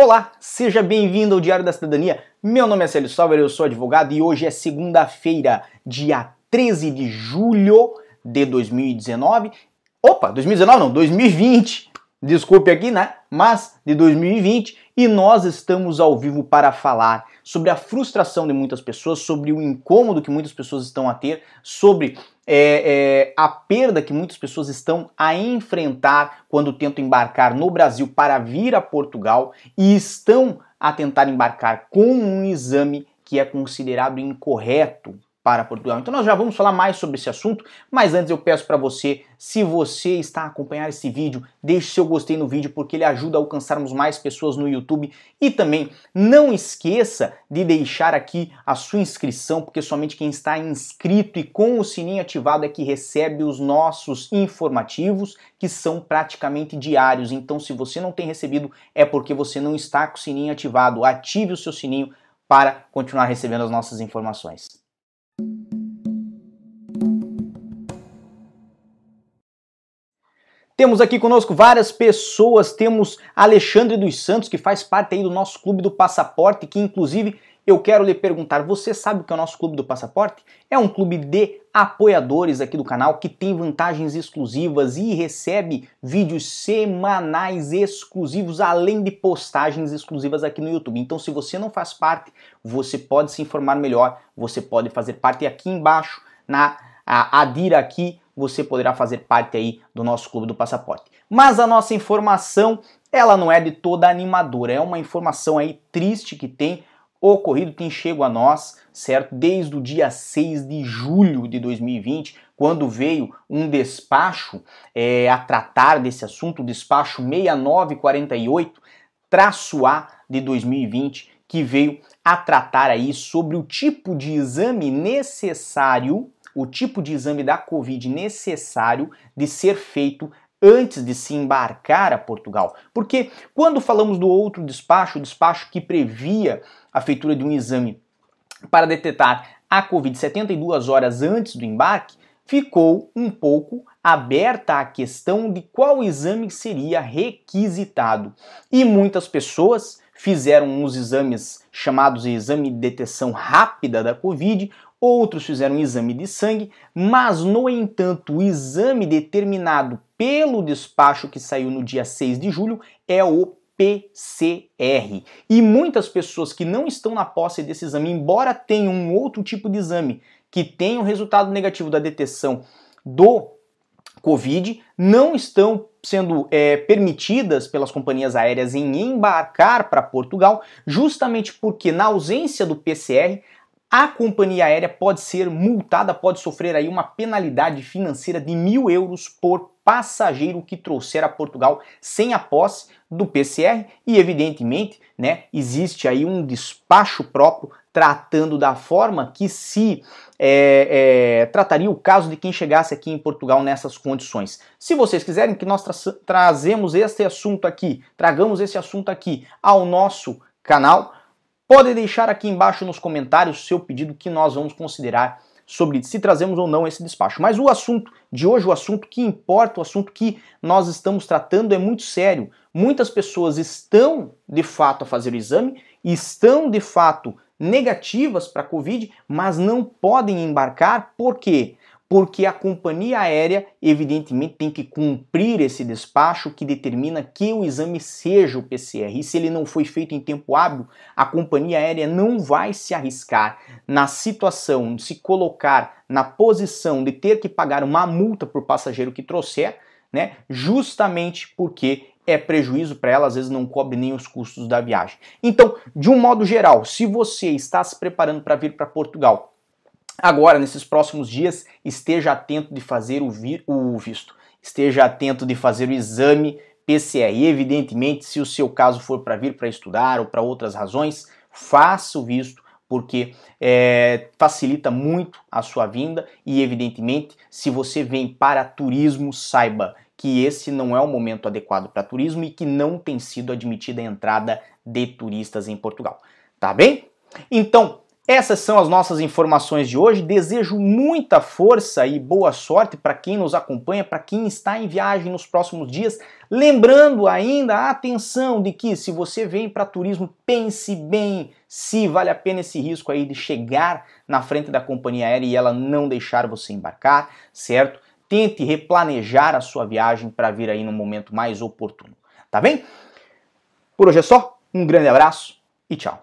Olá, seja bem-vindo ao Diário da Cidadania. Meu nome é Célio Salver, eu sou advogado e hoje é segunda-feira, dia 13 de julho de 2019. Opa, 2019 não, 2020. Desculpe aqui, né? Mas de 2020 e nós estamos ao vivo para falar sobre a frustração de muitas pessoas, sobre o incômodo que muitas pessoas estão a ter, sobre é, é, a perda que muitas pessoas estão a enfrentar quando tentam embarcar no Brasil para vir a Portugal e estão a tentar embarcar com um exame que é considerado incorreto para Portugal. Então nós já vamos falar mais sobre esse assunto, mas antes eu peço para você, se você está a acompanhar esse vídeo, deixe seu gostei no vídeo porque ele ajuda a alcançarmos mais pessoas no YouTube e também não esqueça de deixar aqui a sua inscrição, porque somente quem está inscrito e com o sininho ativado é que recebe os nossos informativos, que são praticamente diários. Então se você não tem recebido é porque você não está com o sininho ativado. Ative o seu sininho para continuar recebendo as nossas informações. Temos aqui conosco várias pessoas, temos Alexandre dos Santos, que faz parte aí do nosso Clube do Passaporte, que inclusive eu quero lhe perguntar, você sabe o que é o nosso Clube do Passaporte? É um clube de apoiadores aqui do canal que tem vantagens exclusivas e recebe vídeos semanais exclusivos, além de postagens exclusivas aqui no YouTube. Então, se você não faz parte, você pode se informar melhor, você pode fazer parte aqui embaixo, na a, adira aqui você poderá fazer parte aí do nosso clube do passaporte. Mas a nossa informação, ela não é de toda animadora, é uma informação aí triste que tem ocorrido, tem chego a nós, certo? Desde o dia 6 de julho de 2020, quando veio um despacho é, a tratar desse assunto, o despacho 6948, traço A de 2020, que veio a tratar aí sobre o tipo de exame necessário o tipo de exame da Covid necessário de ser feito antes de se embarcar a Portugal. Porque quando falamos do outro despacho, o despacho que previa a feitura de um exame para detectar a Covid 72 horas antes do embarque, ficou um pouco aberta a questão de qual exame seria requisitado. E muitas pessoas fizeram os exames chamados de exame de detecção rápida da Covid, outros fizeram um exame de sangue, mas, no entanto, o exame determinado pelo despacho que saiu no dia 6 de julho é o PCR. E muitas pessoas que não estão na posse desse exame, embora tenham um outro tipo de exame que tenha o um resultado negativo da detecção do Covid, não estão sendo é, permitidas pelas companhias aéreas em embarcar para Portugal, justamente porque, na ausência do PCR, a companhia aérea pode ser multada, pode sofrer aí uma penalidade financeira de mil euros por passageiro que trouxer a Portugal sem a posse do PCR e evidentemente, né, existe aí um despacho próprio tratando da forma que se é, é, trataria o caso de quem chegasse aqui em Portugal nessas condições. Se vocês quiserem que nós tra trazemos este assunto aqui, tragamos esse assunto aqui ao nosso canal, Pode deixar aqui embaixo nos comentários o seu pedido que nós vamos considerar sobre se trazemos ou não esse despacho. Mas o assunto de hoje, o assunto que importa, o assunto que nós estamos tratando é muito sério. Muitas pessoas estão de fato a fazer o exame, estão de fato negativas para a Covid, mas não podem embarcar, por quê? Porque a companhia aérea, evidentemente, tem que cumprir esse despacho que determina que o exame seja o PCR. E se ele não foi feito em tempo hábil, a companhia aérea não vai se arriscar na situação de se colocar na posição de ter que pagar uma multa por passageiro que trouxer, né? Justamente porque é prejuízo para ela, às vezes não cobre nem os custos da viagem. Então, de um modo geral, se você está se preparando para vir para Portugal Agora, nesses próximos dias, esteja atento de fazer o, vi o visto, esteja atento de fazer o exame PCR. E, evidentemente, se o seu caso for para vir para estudar ou para outras razões, faça o visto, porque é, facilita muito a sua vinda e, evidentemente, se você vem para turismo, saiba que esse não é o momento adequado para turismo e que não tem sido admitida a entrada de turistas em Portugal. Tá bem? Então, Essas são as nossas informações de hoje. Desejo muita força e boa sorte para quem nos acompanha, para quem está em viagem nos próximos dias. Lembrando ainda a atenção de que se você vem para turismo, pense bem se vale a pena esse risco aí de chegar na frente da companhia aérea e ela não deixar você embarcar, certo? Tente replanejar a sua viagem para vir aí no momento mais oportuno. Tá bem? Por hoje é só. Um grande abraço e tchau.